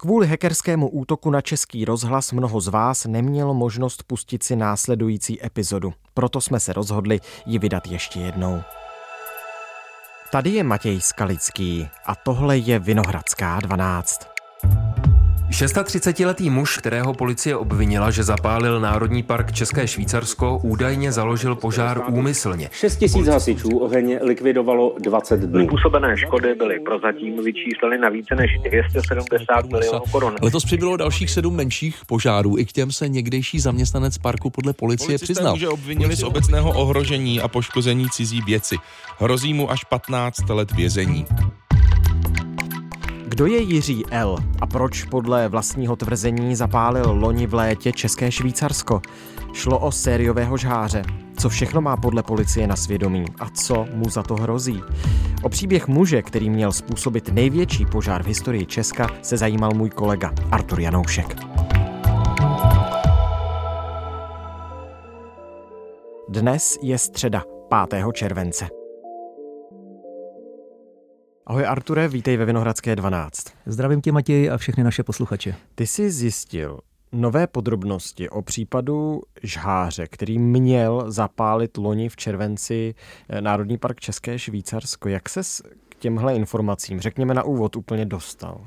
Kvůli hackerskému útoku na český rozhlas mnoho z vás nemělo možnost pustit si následující epizodu. Proto jsme se rozhodli ji vydat ještě jednou. Tady je Matěj Skalický a tohle je Vinohradská 12. 36-letý muž, kterého policie obvinila, že zapálil Národní park České Švýcarsko, údajně založil požár úmyslně. 6 tisíc hasičů oheň likvidovalo 20 dnů. Způsobené škody byly prozatím vyčísleny na více než 270 milionů korun. Letos přibylo dalších sedm menších požárů. I k těm se někdejší zaměstnanec parku podle policie Policisté přiznal. že obvinili z obecného ohrožení a poškození cizí věci. Hrozí mu až 15 let vězení. Kdo je Jiří L. a proč podle vlastního tvrzení zapálil loni v létě České Švýcarsko? Šlo o sériového žháře. Co všechno má podle policie na svědomí a co mu za to hrozí? O příběh muže, který měl způsobit největší požár v historii Česka, se zajímal můj kolega Artur Janoušek. Dnes je středa 5. července. Ahoj Arture, vítej ve Vinohradské 12. Zdravím tě, Matěj, a všechny naše posluchače. Ty jsi zjistil nové podrobnosti o případu žháře, který měl zapálit loni v červenci eh, Národní park České Švýcarsko. Jak ses k těmhle informacím, řekněme na úvod, úplně dostal?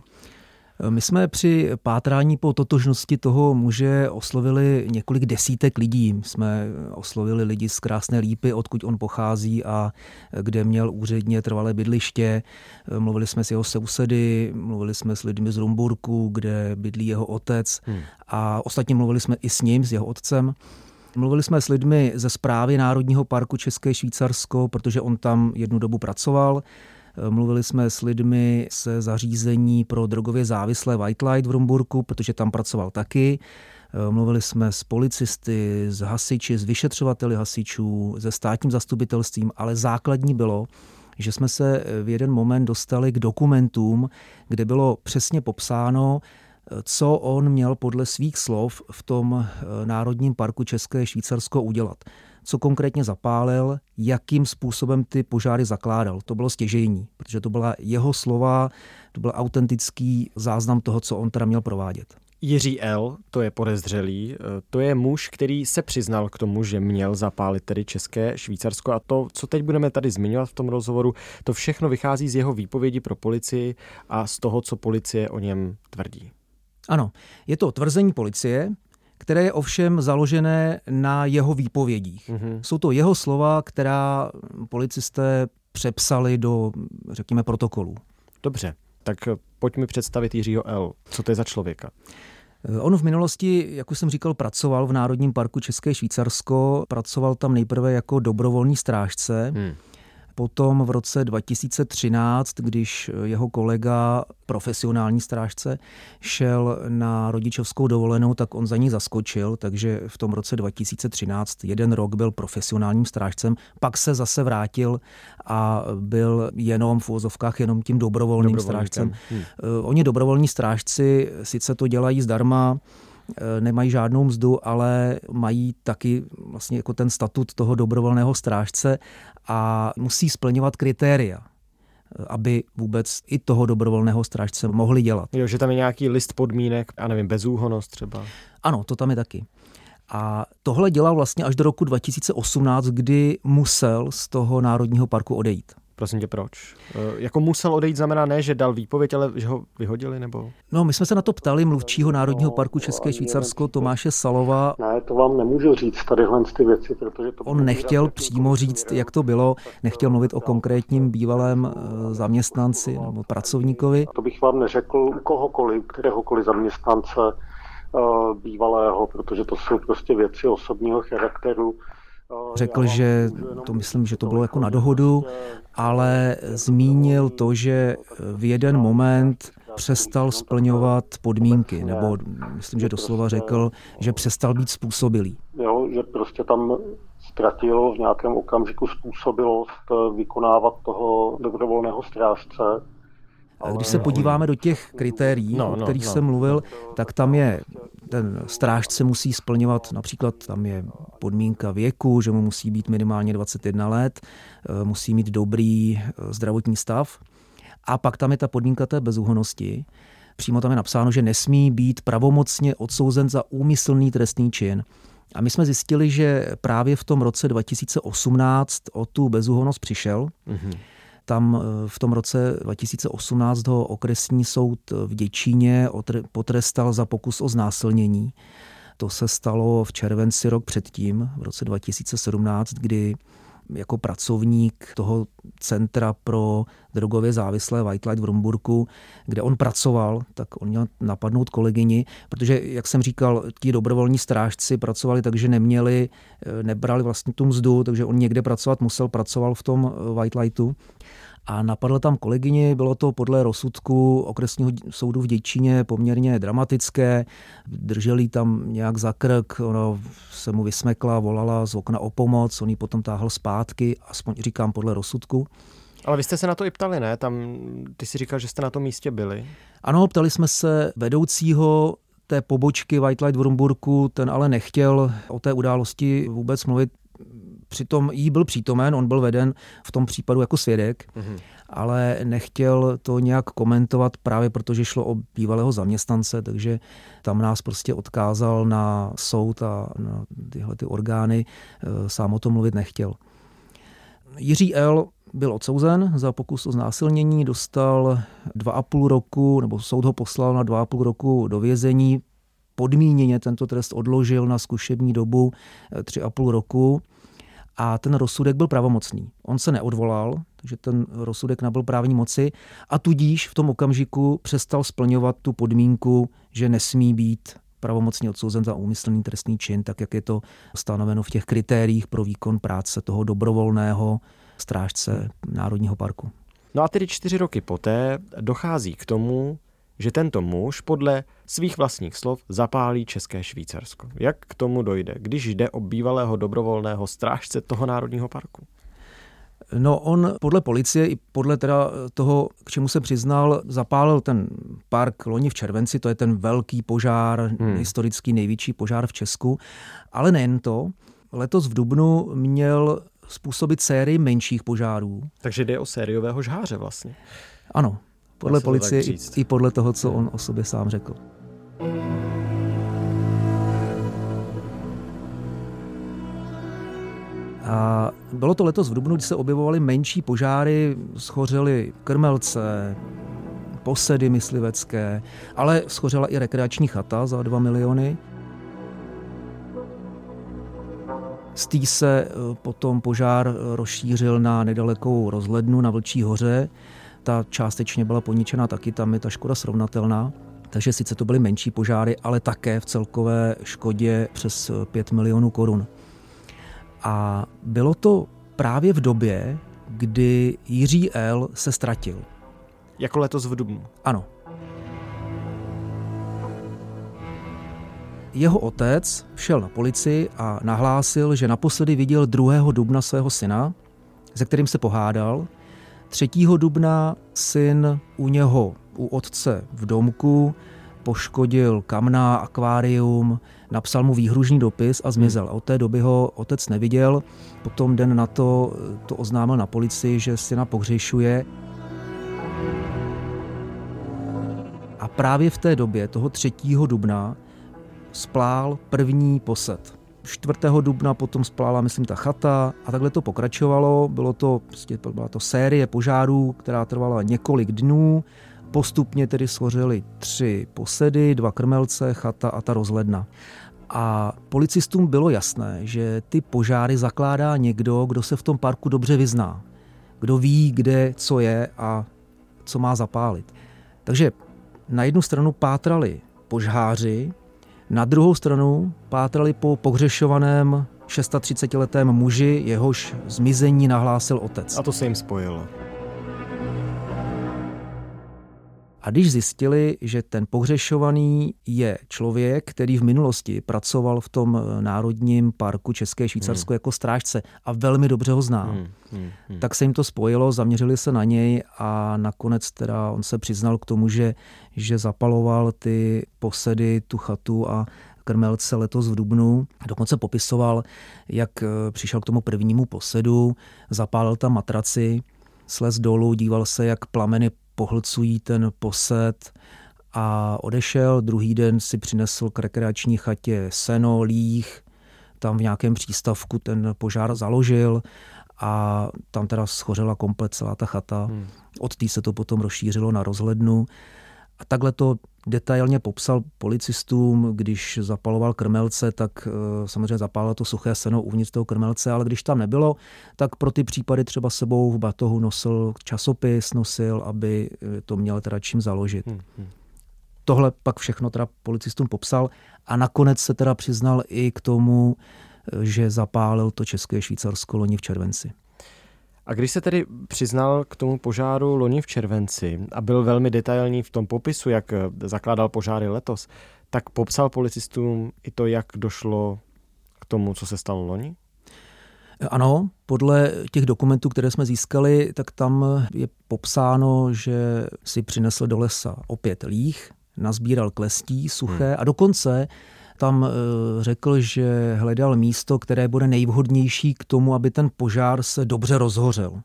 My jsme při pátrání po totožnosti toho muže oslovili několik desítek lidí. Jsme oslovili lidi z Krásné Lípy, odkud on pochází a kde měl úředně trvalé bydliště. Mluvili jsme s jeho sousedy, mluvili jsme s lidmi z Rumburku, kde bydlí jeho otec hmm. a ostatně mluvili jsme i s ním, s jeho otcem. Mluvili jsme s lidmi ze zprávy Národního parku České Švýcarsko, protože on tam jednu dobu pracoval. Mluvili jsme s lidmi se zařízení pro drogově závislé White Light v Rumburku, protože tam pracoval taky. Mluvili jsme s policisty, s hasiči, s vyšetřovateli hasičů, se státním zastupitelstvím, ale základní bylo, že jsme se v jeden moment dostali k dokumentům, kde bylo přesně popsáno, co on měl podle svých slov v tom Národním parku České Švýcarsko udělat co konkrétně zapálil, jakým způsobem ty požáry zakládal. To bylo stěžejní, protože to byla jeho slova, to byl autentický záznam toho, co on teda měl provádět. Jiří L., to je podezřelý, to je muž, který se přiznal k tomu, že měl zapálit tedy České Švýcarsko a to, co teď budeme tady zmiňovat v tom rozhovoru, to všechno vychází z jeho výpovědi pro policii a z toho, co policie o něm tvrdí. Ano, je to tvrzení policie, které je ovšem založené na jeho výpovědích. Mm-hmm. Jsou to jeho slova, která policisté přepsali do, řekněme, protokolů. Dobře, tak pojď mi představit Jiřího L. Co to je za člověka? On v minulosti, jak už jsem říkal, pracoval v Národním parku České Švýcarsko. Pracoval tam nejprve jako dobrovolný strážce. Hmm. Potom v roce 2013, když jeho kolega, profesionální strážce, šel na rodičovskou dovolenou, tak on za ní zaskočil, takže v tom roce 2013 jeden rok byl profesionálním strážcem, pak se zase vrátil a byl jenom v úvozovkách jenom tím dobrovolným strážcem. Hmm. Oni dobrovolní strážci sice to dělají zdarma, nemají žádnou mzdu, ale mají taky vlastně jako ten statut toho dobrovolného strážce a musí splňovat kritéria aby vůbec i toho dobrovolného strážce mohli dělat. Jo, že tam je nějaký list podmínek, a nevím, bezúhonost třeba. Ano, to tam je taky. A tohle dělal vlastně až do roku 2018, kdy musel z toho národního parku odejít. Prosím tě, proč? E, jako musel odejít znamená ne, že dal výpověď, ale že ho vyhodili, nebo? No, my jsme se na to ptali mluvčího Národního parku České Švýcarsko Tomáše Salova. Ne, to vám nemůžu říct, tadyhle ty věci, protože to... On nechtěl přímo říct, jak to bylo, nechtěl mluvit o konkrétním bývalém e, zaměstnanci nebo pracovníkovi. To bych vám neřekl u kohokoliv, kteréhokoliv zaměstnance e, bývalého, protože to jsou prostě věci osobního charakteru. Řekl, že to myslím, že to bylo jako na dohodu, ale zmínil to, že v jeden moment přestal splňovat podmínky, nebo myslím, že doslova řekl, že přestal být způsobilý. Jo, že prostě tam ztratil v nějakém okamžiku způsobilost vykonávat toho dobrovolného strážce. Když se podíváme do těch kritérií, no, no, o kterých no. jsem mluvil, tak tam je ten strážce musí splňovat, například tam je podmínka věku, že mu musí být minimálně 21 let, eh, musí mít dobrý eh, zdravotní stav. A pak tam je ta podmínka té bezúhonosti. Přímo tam je napsáno, že nesmí být pravomocně odsouzen za úmyslný trestný čin. A my jsme zjistili, že právě v tom roce 2018 o tu bezúhonost přišel. Mm-hmm. Tam eh, v tom roce 2018 ho okresní soud v Děčíně potrestal za pokus o znásilnění. To se stalo v červenci rok předtím, v roce 2017, kdy jako pracovník toho centra pro drogově závislé White Light v Rumburku, kde on pracoval, tak on měl napadnout kolegyni, protože, jak jsem říkal, ti dobrovolní strážci pracovali tak, že neměli, eh, nebrali vlastně tu mzdu, takže on někde pracovat musel, pracoval v tom eh, White Lightu a napadl tam kolegyni, bylo to podle rozsudku okresního soudu v Děčíně poměrně dramatické, drželi tam nějak za krk, ona se mu vysmekla, volala z okna o pomoc, on ji potom táhl zpátky, aspoň říkám podle rozsudku. Ale vy jste se na to i ptali, ne? Tam, ty si říkal, že jste na tom místě byli. Ano, ptali jsme se vedoucího té pobočky White Light v Rumburku, ten ale nechtěl o té události vůbec mluvit, Přitom jí byl přítomen, on byl veden v tom případu jako svědek, mm-hmm. ale nechtěl to nějak komentovat právě protože šlo o bývalého zaměstnance, takže tam nás prostě odkázal na soud a na tyhle ty orgány, e, sám o tom mluvit nechtěl. Jiří L. byl odsouzen za pokus o znásilnění, dostal dva a půl roku, nebo soud ho poslal na dva a půl roku do vězení, podmíněně tento trest odložil na zkušební dobu e, tři a půl roku a ten rozsudek byl pravomocný. On se neodvolal, takže ten rozsudek nabyl právní moci a tudíž v tom okamžiku přestal splňovat tu podmínku, že nesmí být pravomocně odsouzen za úmyslný trestný čin, tak jak je to stanoveno v těch kritériích pro výkon práce toho dobrovolného strážce Národního parku. No a tedy čtyři roky poté dochází k tomu, že tento muž podle svých vlastních slov zapálí České Švýcarsko. Jak k tomu dojde, když jde o bývalého dobrovolného strážce toho národního parku? No on podle policie i podle teda toho, k čemu se přiznal, zapálil ten park loni v červenci, to je ten velký požár, hmm. historický největší požár v Česku. Ale nejen to, letos v Dubnu měl způsobit sérii menších požárů. Takže jde o sériového žháře vlastně. Ano, podle policie i, i podle toho, co on o sobě sám řekl. A bylo to letos v Dubnu, kdy se objevovaly menší požáry, schořely krmelce, posedy myslivecké, ale schořela i rekreační chata za 2 miliony. Z se eh, potom požár rozšířil na nedalekou rozhlednu na Vlčí hoře, ta částečně byla poničena taky, tam je ta škoda srovnatelná. Takže sice to byly menší požáry, ale také v celkové škodě přes 5 milionů korun. A bylo to právě v době, kdy Jiří L. se ztratil. Jako letos v Dubnu. Ano. Jeho otec šel na policii a nahlásil, že naposledy viděl 2. dubna svého syna, se kterým se pohádal 3. dubna syn u něho, u otce v domku, poškodil kamna, akvárium, napsal mu výhružný dopis a zmizel. Od té doby ho otec neviděl, potom den na to to oznámil na policii, že syna pohřešuje. A právě v té době, toho 3. dubna, splál první posed. 4. dubna potom splála, myslím, ta chata a takhle to pokračovalo. Bylo to, prostě, byla to série požárů, která trvala několik dnů. Postupně tedy schořely tři posedy, dva krmelce, chata a ta rozhledna. A policistům bylo jasné, že ty požáry zakládá někdo, kdo se v tom parku dobře vyzná. Kdo ví, kde co je a co má zapálit. Takže na jednu stranu pátrali požháři, na druhou stranu pátrali po pohřešovaném 36-letém muži, jehož zmizení nahlásil otec. A to se jim spojilo. A když zjistili, že ten pohřešovaný je člověk, který v minulosti pracoval v tom eh, Národním parku České Švýcarsko hmm. jako strážce a velmi dobře ho zná, hmm. Hmm. Hmm. tak se jim to spojilo, zaměřili se na něj a nakonec teda on se přiznal k tomu, že, že zapaloval ty posedy, tu chatu a krmelce letos v Dubnu. Dokonce popisoval, jak eh, přišel k tomu prvnímu posedu, zapálil tam matraci, slez dolů, díval se, jak plameny pohlcují ten posed a odešel. Druhý den si přinesl k rekreační chatě seno, líh, tam v nějakém přístavku ten požár založil a tam teda schořela komplet celá ta chata. Hmm. Od té se to potom rozšířilo na rozhlednu. A takhle to detailně popsal policistům, když zapaloval krmelce, tak eh, samozřejmě zapálil to suché seno uvnitř toho krmelce, ale když tam nebylo, tak pro ty případy třeba sebou v batohu nosil časopis, nosil, aby eh, to měl teda čím založit. Hmm, hmm. Tohle pak všechno teda policistům popsal a nakonec se teda přiznal i k tomu, eh, že zapálil to české Švýcarsko loni v červenci. A když se tedy přiznal k tomu požáru loni v červenci a byl velmi detailní v tom popisu, jak eh, zakládal požáry letos, tak popsal policistům i to, jak došlo k tomu, co se stalo loni? Ano, podle těch dokumentů, které jsme získali, tak tam je popsáno, že si přinesl do lesa opět líh, nazbíral klestí suché hmm. a dokonce tam eh, řekl, že hledal místo, které bude nejvhodnější k tomu, aby ten požár se dobře rozhořel.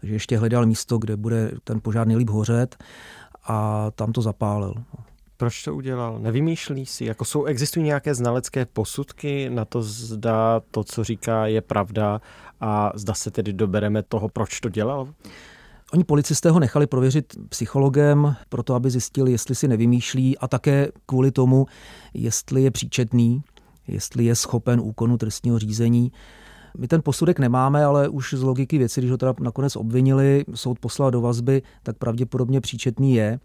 Takže ještě hledal místo, kde bude ten požár nejlíp hořet a tam to zapálil. Proč to udělal? Nevymýšlí si? Jako jsou, existují nějaké znalecké posudky na to, zda to, co říká, je pravda a zda se tedy dobereme toho, proč to dělal? Oni policisté ho nechali prověřit psychologem, proto aby zjistili, jestli si nevymýšlí a také kvůli tomu, jestli je příčetný, jestli je schopen úkonu trestního řízení. My ten posudek nemáme, ale už z logiky věci, když ho teda nakonec obvinili, soud poslal do vazby, tak pravděpodobně příčetný je.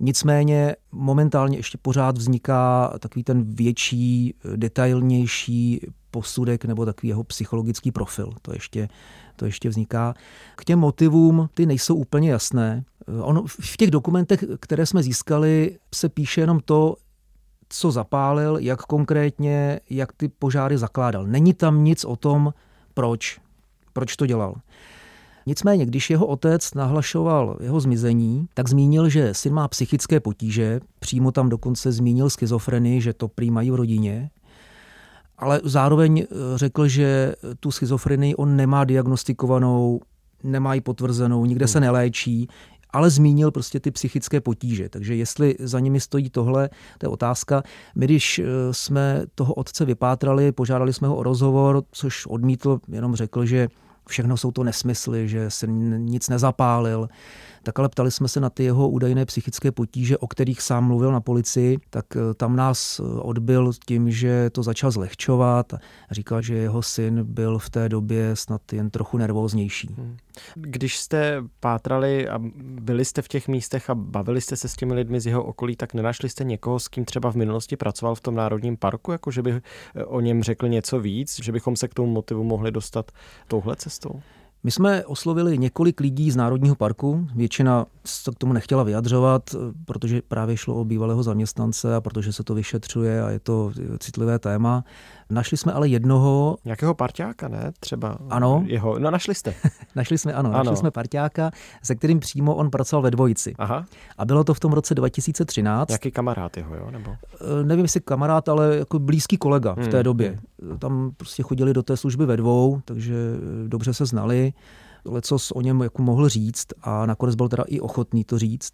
Nicméně momentálně ještě pořád vzniká takový ten větší, detailnější posudek nebo takový jeho psychologický profil. To ještě, to ještě vzniká. K těm motivům ty nejsou úplně jasné. Ono, v těch dokumentech, které jsme získali, se píše jenom to, co zapálil, jak konkrétně, jak ty požáry zakládal. Není tam nic o tom, proč, proč to dělal. Nicméně, když jeho otec nahlašoval jeho zmizení, tak zmínil, že syn má psychické potíže, přímo tam dokonce zmínil schizofrenii, že to prý mají v rodině, ale zároveň eh, řekl, že tu schizofrenii on nemá diagnostikovanou, nemá ji potvrzenou, nikde se hmm. neléčí, ale zmínil prostě ty psychické potíže. Takže jestli za nimi stojí tohle, to je otázka. My, když eh, jsme toho otce vypátrali, požádali jsme ho o rozhovor, což odmítl, jenom řekl, že všechno jsou to nesmysly, že se nic nezapálil. Tak ale ptali jsme se na ty jeho údajné psychické potíže, o kterých sám mluvil na policii, tak eh, tam nás eh, odbil tím, že to začal zlehčovat a říkal, že jeho syn byl v té době snad jen trochu nervóznější. Hmm. Když jste pátrali a byli jste v těch místech a bavili jste se s těmi lidmi z jeho okolí, tak nenašli jste někoho, s kým třeba v minulosti pracoval v tom národním parku, jako že by eh, o něm řekl něco víc, že bychom se k tomu motivu mohli dostat touhle cestou? My jsme oslovili několik lidí z Národního parku, většina se k tomu nechtěla vyjadřovat, protože právě šlo o bývalého zaměstnance a protože se to vyšetřuje a je to citlivé téma. Našli jsme ale jednoho... Nějakého parťáka, ne? Třeba ano. jeho... No našli jste. našli jsme, ano, ano, našli jsme parťáka, se kterým přímo on pracoval ve dvojici. Aha. A bylo to v tom roce 2013. Jaký kamarád jeho, jo? Nebo? E, nevím, jestli kamarád, ale jako blízký kolega hmm. v té hmm, době. Hmm. Tam prostě chodili do té služby ve dvou, takže dobře se znali lecos o něm jako mohl říct a nakonec byl teda i ochotný to říct.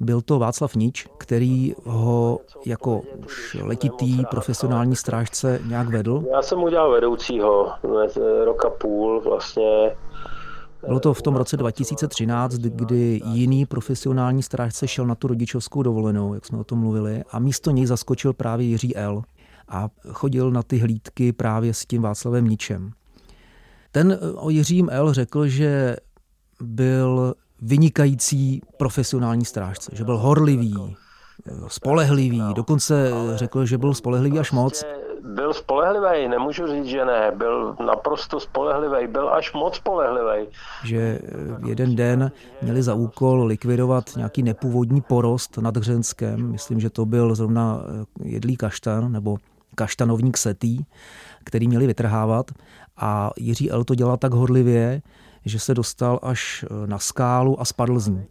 Byl to Václav Nič, který ho jako už letitý profesionální strážce nějak vedl. Já jsem udělal vedoucího roka půl vlastně. Bylo to v tom roce 2013, kdy jiný profesionální strážce šel na tu rodičovskou dovolenou, jak jsme o tom mluvili, a místo něj zaskočil právě Jiří L. a chodil na ty hlídky právě s tím Václavem Ničem. Ten o Jiřím L. řekl, že byl vynikající profesionální strážce, že byl horlivý, spolehlivý, dokonce řekl, že byl spolehlivý až moc. Byl spolehlivý, nemůžu říct, že ne, byl naprosto spolehlivý, byl až moc spolehlivý. Že jeden den měli za úkol likvidovat nějaký nepůvodní porost nad Hřenskem, myslím, že to byl zrovna jedlý kaštan nebo kaštanovník setý, který měli vytrhávat a Jiří L. to dělal tak horlivě, že se dostal až e, na skálu a spadl z ní.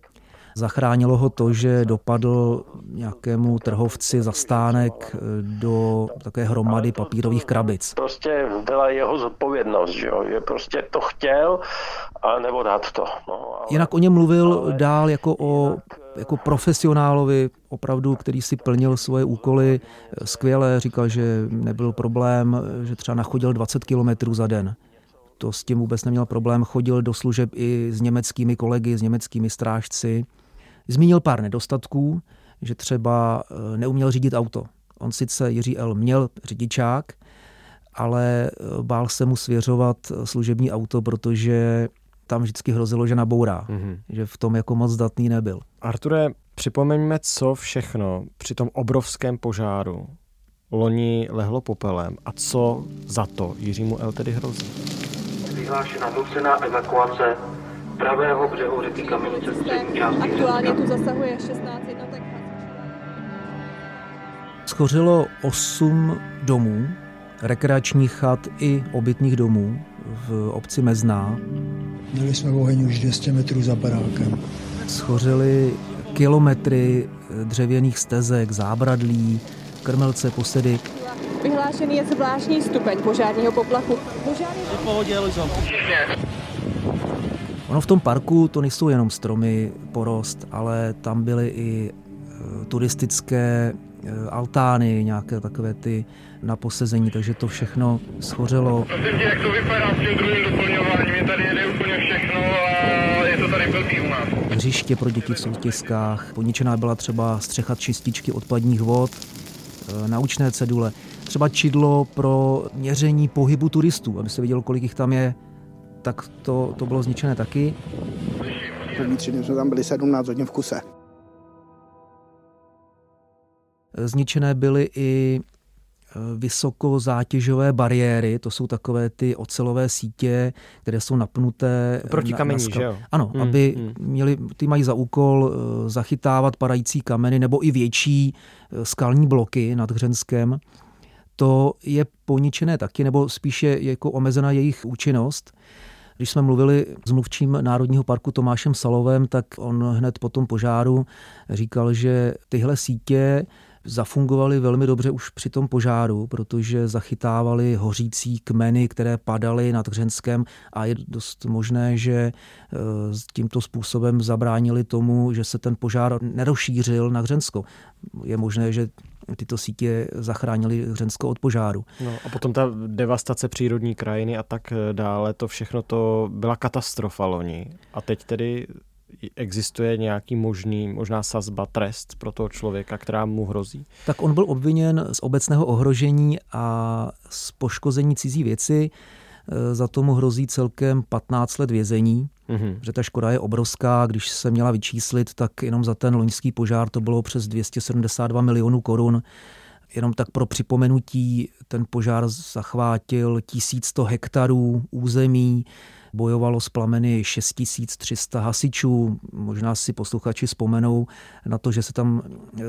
Zachránilo ho to, že dopadl nějakému trhovci za stánek e, do také hromady papírových krabic. Prostě byla jeho zodpovědnost, že, jo? že prostě to chtěl a nebo dát to. No, ale, Jinak o něm mluvil ale, dál jako o jako profesionálovi, opravdu, který si plnil svoje úkoly skvěle, říkal, že nebyl problém, že třeba nachodil 20 kilometrů za den. To s tím vůbec neměl problém, chodil do služeb i s německými kolegy, s německými strážci. Zmínil pár nedostatků, že třeba eh, neuměl řídit auto. On sice Jiří L. měl řidičák, ale eh, bál se mu svěřovat eh, služební auto, protože tam vždycky hrozilo, že nabourá, mm-hmm. že v tom jako moc zdatný nebyl. Arture, připomeňme, co všechno při tom obrovském požáru loni lehlo popelem a co za to Jiřímu L. tedy hrozí. Vyhlášena nucená evakuace pravého břehu řeky Kamenice Aktuálně tu zasahuje 16 jednotek. Schořilo 8 domů, rekreačních chat i obytných domů v obci Mezná. Měli jsme oheň už 200 metrů za barákem. Schořily kilometry dřevěných stezek, zábradlí, krmelce, posedy. Vyhlášený je zvláštní stupeň požárního poplachu. Požární... V pohodě, Ono v tom parku to nejsou jenom stromy, porost, ale tam byly i e, turistické altány, nějaké takové ty na posezení, takže to všechno schořelo. Prosím tě, jak to vypadá s tím druhým doplňováním? Je tady jede úplně všechno a je to tady blbý u nás. Hřiště pro děti v soutězkách, poničená byla třeba střecha čističky odpadních vod, e, naučné cedule, třeba čidlo pro měření pohybu turistů, aby se vidělo, kolik jich tam je, tak to, to bylo zničené taky. První tři dny jsme tam byli 17 hodin v kuse. Zničené byly i e, vysokozátěžové bariéry, to jsou takové ty ocelové sítě, které jsou napnuté. Proti kamení, na, že jo? Ano, hmm, aby hmm. měli, ty mají za úkol e, zachytávat padající kameny nebo i větší e, skalní bloky nad Hřenskem. To je poničené taky, nebo spíše jako omezena jejich účinnost. Když jsme mluvili s mluvčím Národního parku Tomášem Salovem, tak on hned po tom požáru říkal, že tyhle sítě zafungovaly velmi dobře už při tom požáru, protože zachytávali hořící kmeny, které padaly nad Hřenskem a je dost možné, že e, tímto způsobem zabránili tomu, že se ten požár nerozšířil na Hřensko. Je možné, že tyto sítě zachránili Hřensko od požáru. No a potom ta devastace přírodní krajiny a tak dále, to všechno to byla katastrofa loni. A teď tedy existuje nějaký možný, možná sazba, trest pro toho člověka, která mu hrozí? Tak on byl obviněn z obecného ohrožení a z poškození cizí věci. E, za tomu hrozí celkem 15 let vězení, mm-hmm. že ta škoda je obrovská. Když se měla vyčíslit, tak jenom za ten loňský požár to bylo přes 272 milionů korun. Jenom tak pro připomenutí, ten požár zachvátil 1100 hektarů území, bojovalo s plameny 6300 hasičů. Možná si posluchači vzpomenou na to, že se tam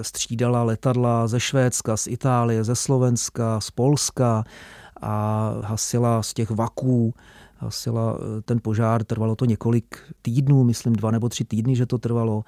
střídala letadla ze Švédska, z Itálie, ze Slovenska, z Polska a hasila z těch vaků hasila ten požár, trvalo to několik týdnů, myslím dva nebo tři týdny, že to trvalo,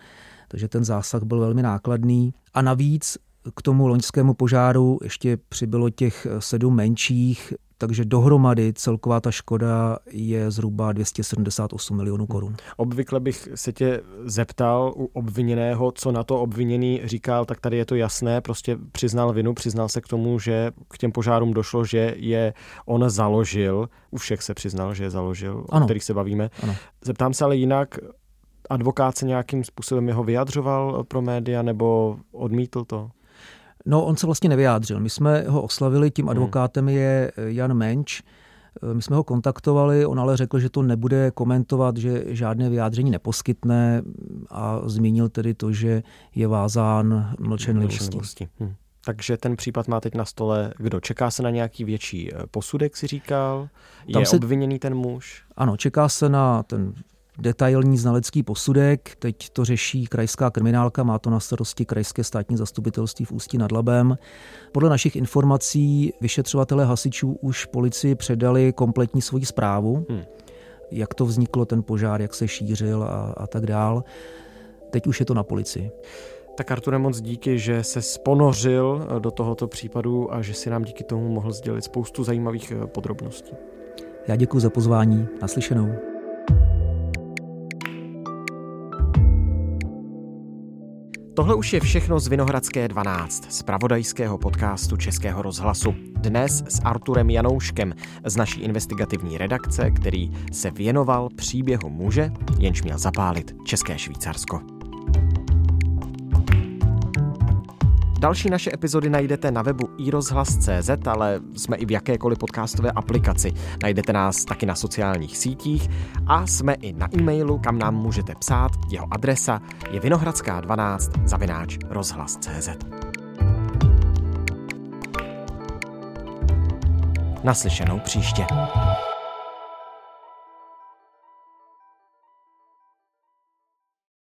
takže ten zásah byl velmi nákladný. A navíc k tomu loňskému požáru ještě přibylo těch sedm menších, takže dohromady celková ta škoda je zhruba 278 milionů korun. Obvykle bych se tě zeptal u obviněného, co na to obviněný říkal, tak tady je to jasné, prostě přiznal vinu, přiznal se k tomu, že k těm požárům došlo, že je on založil, u všech se přiznal, že je založil, ano. o kterých se bavíme. Ano. Zeptám se ale jinak, advokát se nějakým způsobem jeho vyjadřoval pro média nebo odmítl to? No, on se vlastně nevyjádřil. My jsme ho oslavili, tím hmm. advokátem je eh, Jan Menč. Eh, my jsme ho kontaktovali, on ale řekl, že to nebude komentovat, že žádné vyjádření neposkytne a zmínil tedy to, že je vázán mlčenlivostí. Hmm. Takže ten případ má teď na stole kdo? Čeká se na nějaký větší eh, posudek, si říkal? Je Tam se... obviněný ten muž? Ano, čeká se na ten detailní znalecký posudek. Teď to řeší krajská kriminálka, má to na starosti krajské státní zastupitelství v Ústí nad Labem. Podle našich informací vyšetřovatelé hasičů už policii předali kompletní svoji zprávu, hmm. jak to vzniklo, ten požár, jak se šířil a, a tak dál. Teď už je to na policii. Tak Arture, moc díky, že se sponořil do tohoto případu a že si nám díky tomu mohl sdělit spoustu zajímavých eh, podrobností. Já děkuji za pozvání. Naslyšenou. Tohle už je všechno z Vinohradské 12, z pravodajského podcastu Českého rozhlasu. Dnes s Arturem Janouškem z naší investigativní redakce, který se věnoval příběhu muže, jenž měl zapálit České Švýcarsko. Další naše epizody najdete na webu iRozhlas.cz, ale jsme i v jakékoliv podcastové aplikaci. Najdete nás taky na sociálních sítích a jsme i na e-mailu, kam nám můžete psát. Jeho adresa je vinohradská12 zavináč rozhlas.cz. Naslyšenou příště.